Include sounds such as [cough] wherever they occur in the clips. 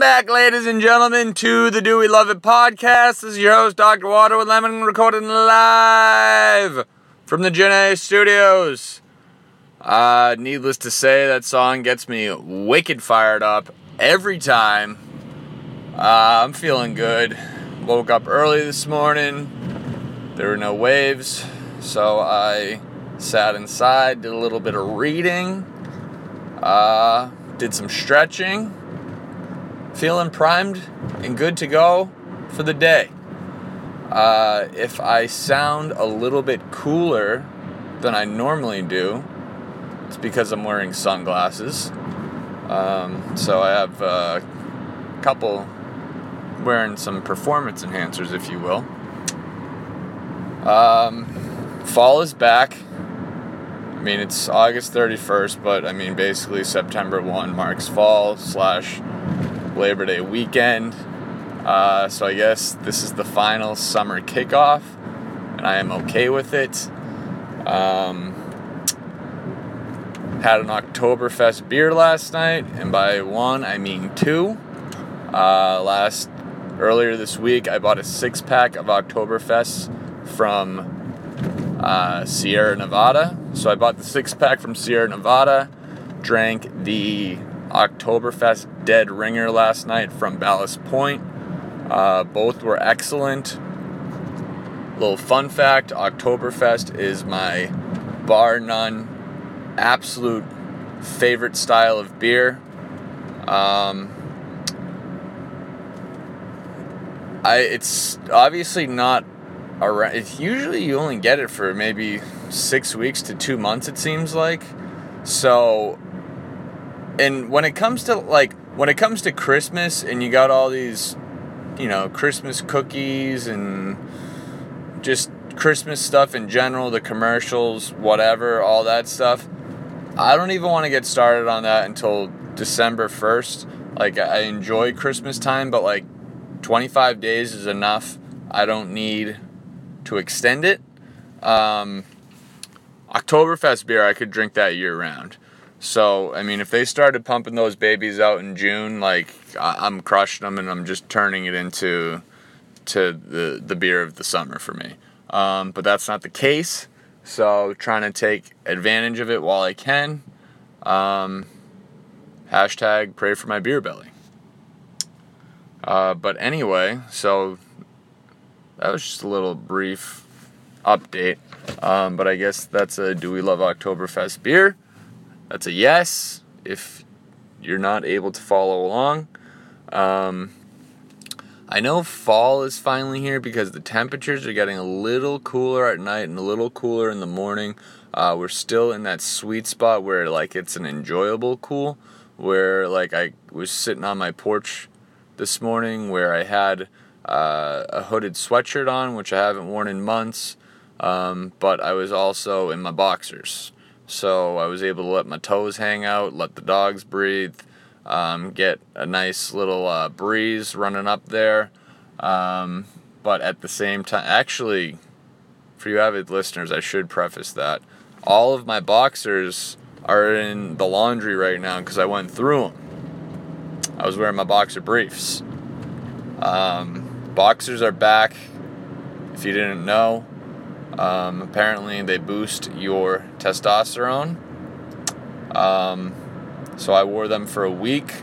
Back, ladies and gentlemen, to the Do We Love It podcast. This is your host, Dr. Water with Lemon, recording live from the Gen A studios. Uh, needless to say, that song gets me wicked fired up every time. Uh, I'm feeling good. Woke up early this morning. There were no waves, so I sat inside, did a little bit of reading, uh, did some stretching feeling primed and good to go for the day. Uh, if I sound a little bit cooler than I normally do, it's because I'm wearing sunglasses. Um, so I have a couple wearing some performance enhancers, if you will. Um, fall is back. I mean, it's August 31st, but I mean, basically, September 1 marks fall slash Labor Day weekend. Uh, so I guess this is the final summer kickoff, and I am okay with it. Um, had an Oktoberfest beer last night, and by one I mean two. Uh, last earlier this week, I bought a six pack of Oktoberfest from uh, Sierra Nevada. So I bought the six pack from Sierra Nevada, drank the Oktoberfest Dead Ringer last night from Ballast Point. Uh, both were excellent. Little fun fact Oktoberfest is my bar none absolute favorite style of beer. Um, I it's obviously not around. It's usually you only get it for maybe six weeks to two months. It seems like. So and when it comes to like when it comes to Christmas and you got all these, you know, Christmas cookies and just Christmas stuff in general, the commercials, whatever, all that stuff. I don't even want to get started on that until December 1st. Like I enjoy Christmas time, but like 25 days is enough. I don't need to extend it. Um, Oktoberfest beer, I could drink that year round. So, I mean, if they started pumping those babies out in June, like I'm crushing them and I'm just turning it into to the the beer of the summer for me. Um, but that's not the case. So, trying to take advantage of it while I can. Um, hashtag pray for my beer belly. Uh, but anyway, so that was just a little brief update. Um, but I guess that's a Do We Love Oktoberfest beer? That's a yes if you're not able to follow along. Um, I know fall is finally here because the temperatures are getting a little cooler at night and a little cooler in the morning. Uh, we're still in that sweet spot where like it's an enjoyable cool. Where like I was sitting on my porch this morning where I had uh, a hooded sweatshirt on, which I haven't worn in months, um, but I was also in my boxers. So I was able to let my toes hang out, let the dogs breathe, um, get a nice little uh, breeze running up there. Um, but at the same time, actually, for you avid listeners, I should preface that all of my boxers are in the laundry right now because I went through them. I was wearing my boxer briefs. Um, boxers are back. If you didn't know, um, apparently, they boost your testosterone. Um, so I wore them for a week,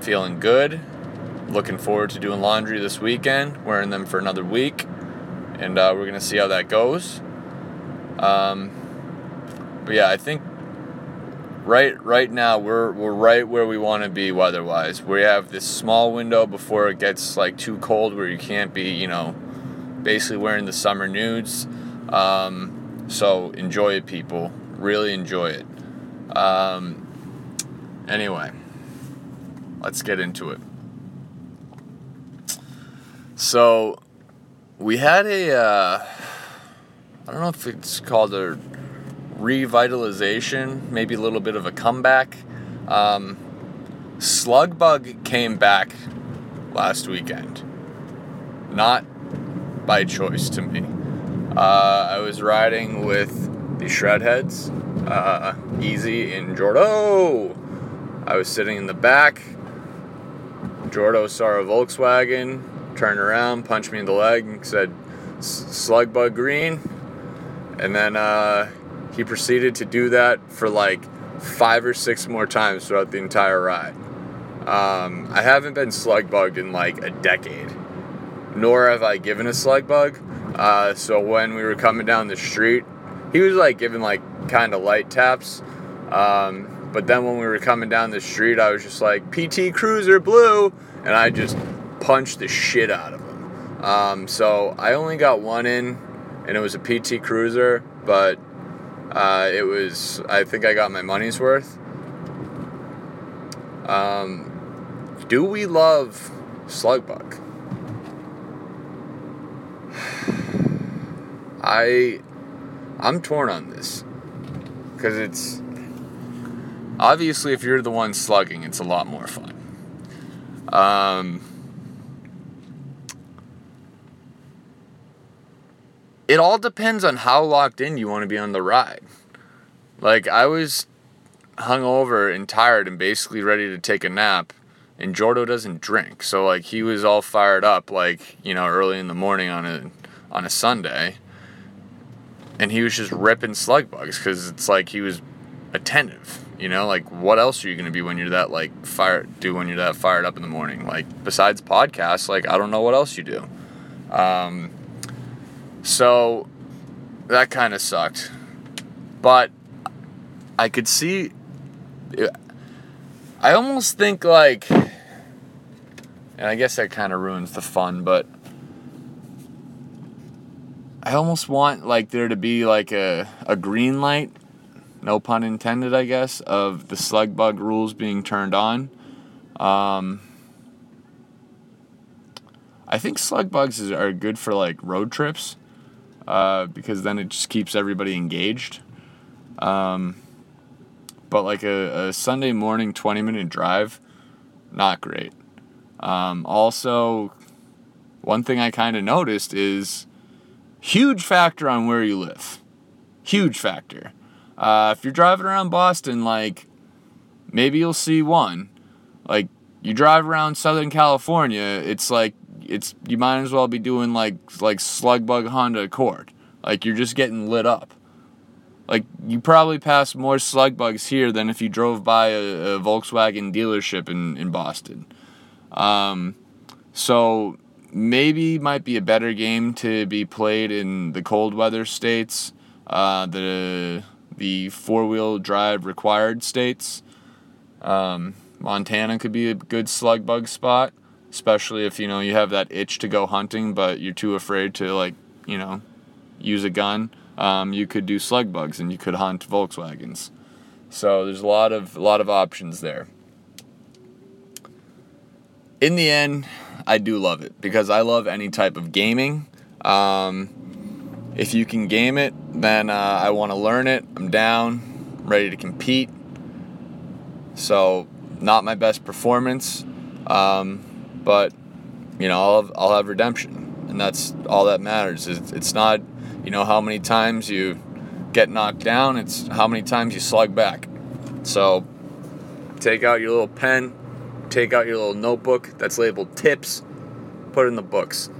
feeling good. Looking forward to doing laundry this weekend, wearing them for another week, and uh, we're gonna see how that goes. Um, but yeah, I think right right now we're we're right where we want to be weather-wise. We have this small window before it gets like too cold, where you can't be, you know, basically wearing the summer nudes. Um, so enjoy it, people. Really enjoy it. Um, anyway, let's get into it. So we had a, uh, I don't know if it's called a revitalization, maybe a little bit of a comeback. Um, Slugbug came back last weekend. Not by choice to me. Uh, I was riding with the Shredheads, uh, Easy and Jordo. I was sitting in the back. Jordo saw a Volkswagen, turned around, punched me in the leg, and said, "Slug bug green," and then uh, he proceeded to do that for like five or six more times throughout the entire ride. Um, I haven't been slug bugged in like a decade, nor have I given a slug bug. Uh, so when we were coming down the street, he was like giving like kind of light taps. Um, but then when we were coming down the street, I was just like, PT Cruiser Blue, and I just punched the shit out of him. Um, so I only got one in, and it was a PT Cruiser, but uh, it was, I think I got my money's worth. Um, do we love Slugbug? I, I'm torn on this because it's obviously if you're the one slugging, it's a lot more fun. Um, it all depends on how locked in you want to be on the ride. Like I was hungover and tired and basically ready to take a nap, and Jordo doesn't drink, so like he was all fired up, like you know, early in the morning on a on a Sunday, and he was just ripping slug bugs because it's like he was attentive. You know, like what else are you gonna be when you're that like fire do when you're that fired up in the morning? Like besides podcasts, like I don't know what else you do. Um, so that kind of sucked. But I could see. I almost think like. And I guess that kind of ruins the fun, but. I almost want like there to be like a, a green light, no pun intended, I guess, of the slug bug rules being turned on. Um, I think slug bugs are good for like road trips uh, because then it just keeps everybody engaged. Um, but like a, a, Sunday morning 20 minute drive, not great. Um, also, one thing I kind of noticed is huge factor on where you live. Huge factor. Uh, if you're driving around Boston, like maybe you'll see one. Like you drive around Southern California, it's like it's you might as well be doing like like slug bug Honda Accord. Like you're just getting lit up. Like you probably pass more slug bugs here than if you drove by a, a Volkswagen dealership in in Boston. Um, so maybe might be a better game to be played in the cold weather states, uh, the the four wheel drive required states. Um, Montana could be a good slug bug spot especially if you know you have that itch to go hunting but you're too afraid to like you know use a gun. Um, you could do slug bugs and you could hunt volkswagens. So there's a lot of a lot of options there. In the end i do love it because i love any type of gaming um, if you can game it then uh, i want to learn it i'm down ready to compete so not my best performance um, but you know I'll have, I'll have redemption, and that's all that matters. It's, it's not you know how many times you get knocked down; it's how many times you slug back. So take out your little pen, take out your little notebook that's labeled tips, put in the books.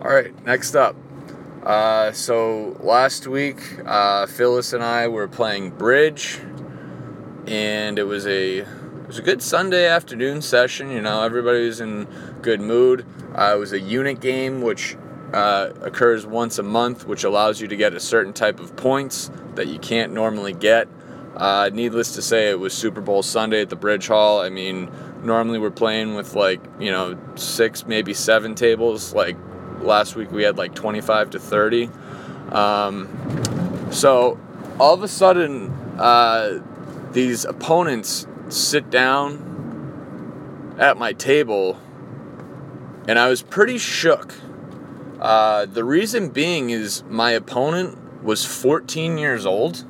All right, next up. Uh, so last week, uh, Phyllis and I were playing bridge, and it was a it was a good Sunday afternoon session. You know, everybody was in good mood. Uh, it was a unit game, which uh, occurs once a month, which allows you to get a certain type of points that you can't normally get. Uh, needless to say, it was Super Bowl Sunday at the Bridge Hall. I mean, normally we're playing with like, you know, six, maybe seven tables. Like last week we had like 25 to 30. Um, so all of a sudden, uh, these opponents sit down at my table and I was pretty shook. Uh, the reason being is my opponent was 14 years old.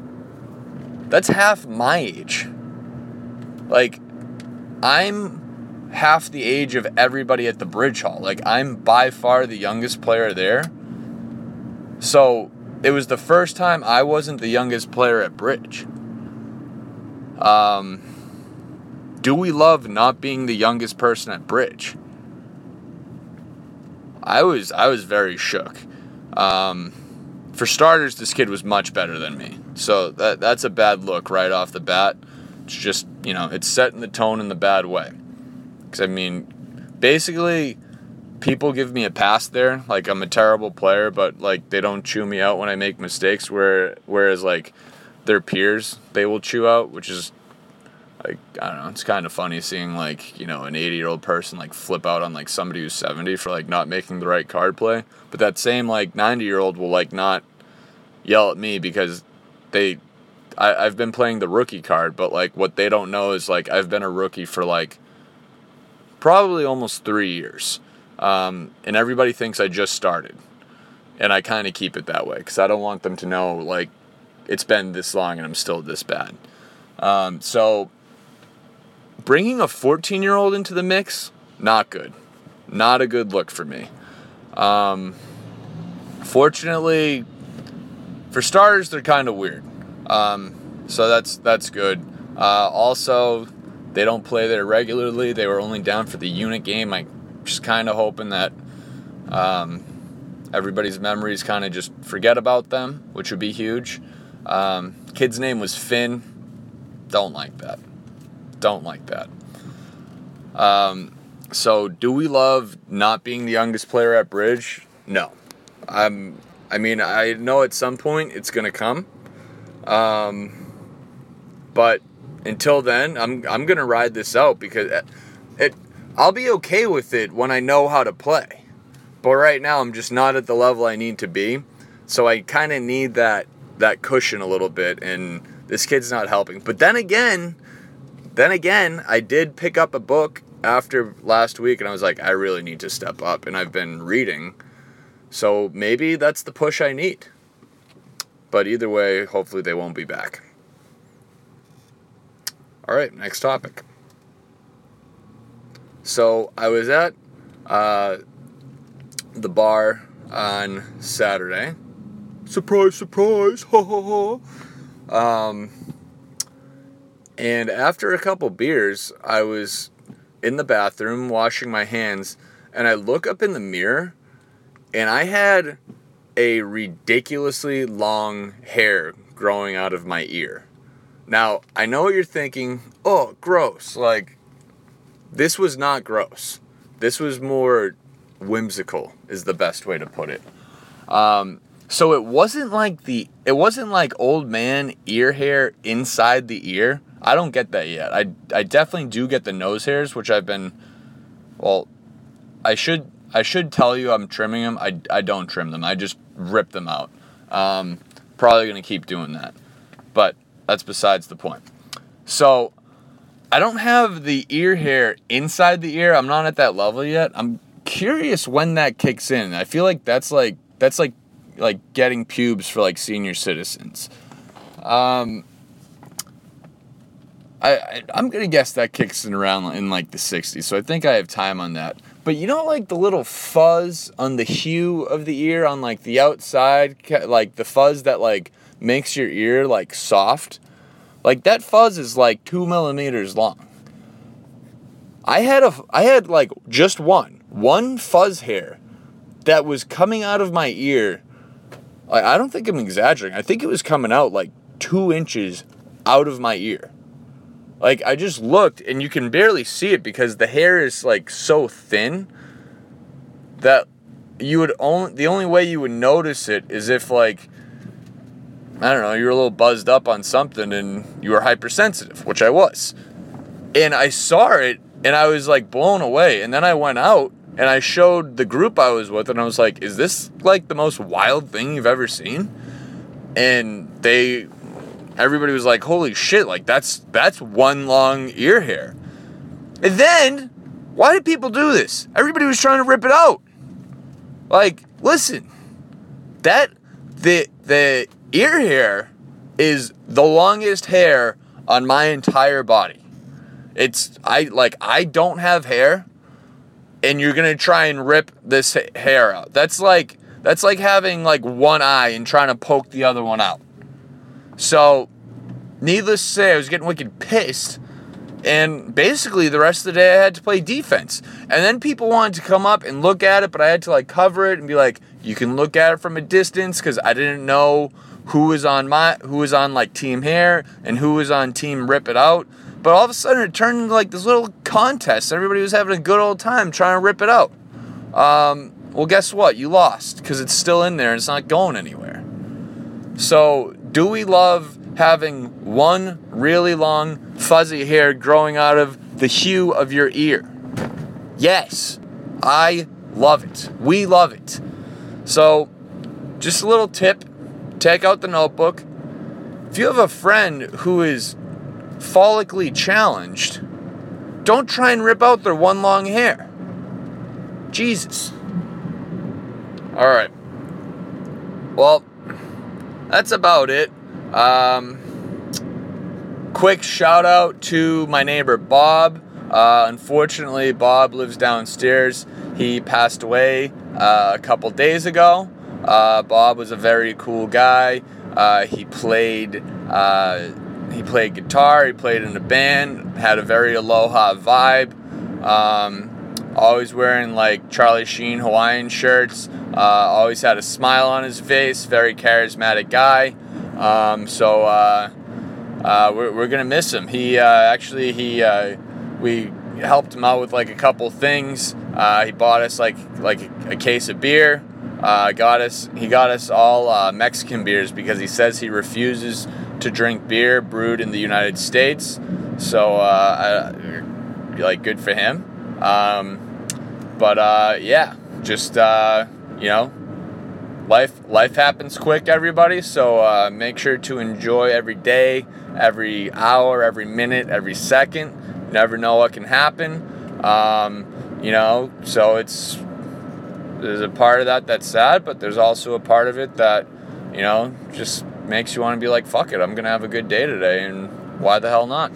That's half my age. Like, I'm half the age of everybody at the Bridge Hall. Like, I'm by far the youngest player there. So, it was the first time I wasn't the youngest player at Bridge. Um, do we love not being the youngest person at bridge? I was I was very shook. Um, for starters, this kid was much better than me, so that that's a bad look right off the bat. It's just you know it's setting the tone in the bad way. Because I mean, basically, people give me a pass there. Like I'm a terrible player, but like they don't chew me out when I make mistakes. Where whereas like their peers, they will chew out, which is like I don't know, it's kind of funny seeing like you know an 80 year old person like flip out on like somebody who's 70 for like not making the right card play, but that same like 90 year old will like not yell at me because they I, I've been playing the rookie card, but like what they don't know is like I've been a rookie for like probably almost three years, um, and everybody thinks I just started, and I kind of keep it that way because I don't want them to know like it's been this long and I'm still this bad. Um, so bringing a 14 year old into the mix, not good. Not a good look for me. Um, fortunately, for starters, they're kind of weird. Um, so that's that's good. Uh, also, they don't play there regularly. They were only down for the unit game. I just kind of hoping that um, everybody's memories kind of just forget about them, which would be huge. Um, kid's name was Finn. Don't like that. Don't like that. Um, so, do we love not being the youngest player at Bridge? No. I'm. I mean, I know at some point it's gonna come. Um, but until then, I'm I'm gonna ride this out because it, it I'll be okay with it when I know how to play. But right now, I'm just not at the level I need to be. So I kind of need that that cushion a little bit, and this kid's not helping. But then again, then again, I did pick up a book after last week and I was like, I really need to step up. And I've been reading. So maybe that's the push I need. But either way, hopefully they won't be back. All right, next topic. So I was at uh, the bar on Saturday. Surprise, surprise! [laughs] Ha ha ha. Um, and after a couple beers, I was in the bathroom washing my hands, and I look up in the mirror, and I had a ridiculously long hair growing out of my ear. Now, I know what you're thinking. Oh, gross. Like, this was not gross. This was more whimsical, is the best way to put it. Um, so it wasn't like the it wasn't like old man ear hair inside the ear. I don't get that yet. I, I definitely do get the nose hairs, which I've been, well, I should I should tell you I'm trimming them. I, I don't trim them. I just rip them out. Um, probably gonna keep doing that, but that's besides the point. So I don't have the ear hair inside the ear. I'm not at that level yet. I'm curious when that kicks in. I feel like that's like that's like like getting pubes for like senior citizens. Um, I, I am gonna guess that kicks in around in like the 60s, so I think I have time on that. But you know, like the little fuzz on the hue of the ear on like the outside, like the fuzz that like makes your ear like soft, like that fuzz is like two millimeters long. I had a I had like just one one fuzz hair that was coming out of my ear. Like I don't think I'm exaggerating. I think it was coming out like two inches out of my ear. Like I just looked and you can barely see it because the hair is like so thin that you would only the only way you would notice it is if like I don't know, you were a little buzzed up on something and you were hypersensitive, which I was. And I saw it and I was like blown away. And then I went out and I showed the group I was with and I was like, "Is this like the most wild thing you've ever seen?" And they everybody was like, "Holy shit! Like that's that's one long ear hair." And then, why did people do this? Everybody was trying to rip it out. Like, listen, that the the ear hair is the longest hair on my entire body. It's I like I don't have hair, and you're gonna try and rip this hair out. That's like that's like having like one eye and trying to poke the other one out. So, needless to say, I was getting wicked pissed And basically, the rest of the day, I had to play defense. And then people wanted to come up and look at it, but I had to like cover it and be like, you can look at it from a distance because I didn't know who was on my who was on like team hair and who was on team rip it out. But all of a sudden, it turned into like this little contest. Everybody was having a good old time trying to rip it out. Um, well, guess what? You lost because it's still in there and it's not going anywhere. So, do we love having one really long, fuzzy hair growing out of the hue of your ear? Yes, I love it. We love it. So, just a little tip take out the notebook. If you have a friend who is follically challenged, don't try and rip out their one long hair. Jesus. All right. Well, that's about it. Um, quick shout out to my neighbor Bob. Uh, unfortunately, Bob lives downstairs. He passed away uh, a couple days ago. Uh, Bob was a very cool guy. Uh, he played uh, he played guitar. He played in a band. Had a very aloha vibe. Um, always wearing like Charlie Sheen Hawaiian shirts. Uh, always had a smile on his face. Very charismatic guy. Um, so uh, uh, we're, we're gonna miss him. He uh, actually he uh, we helped him out with like a couple things. Uh, he bought us like like a case of beer. got us he got us all Mexican beers because he says he refuses to drink beer brewed in the United States. So I, like good for him. Um, but uh, yeah, just uh, you know, life life happens quick, everybody. So uh, make sure to enjoy every day, every hour, every minute, every second. You never know what can happen. Um, you know, so it's there's a part of that that's sad, but there's also a part of it that you know just makes you want to be like, fuck it, I'm gonna have a good day today, and why the hell not?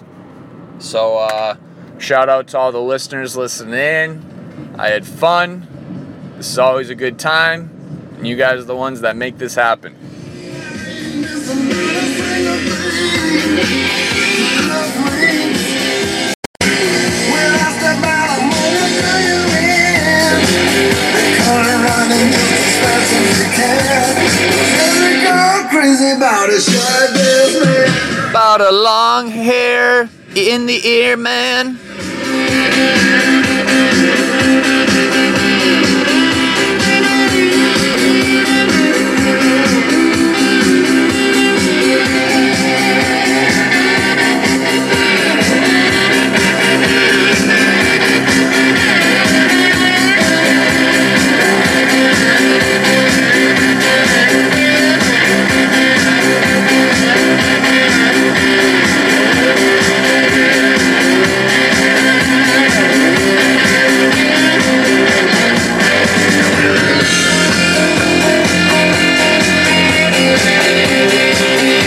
So uh, shout out to all the listeners listening in. I had fun. This is always a good time. And you guys are the ones that make this happen. About a long hair in the ear, man.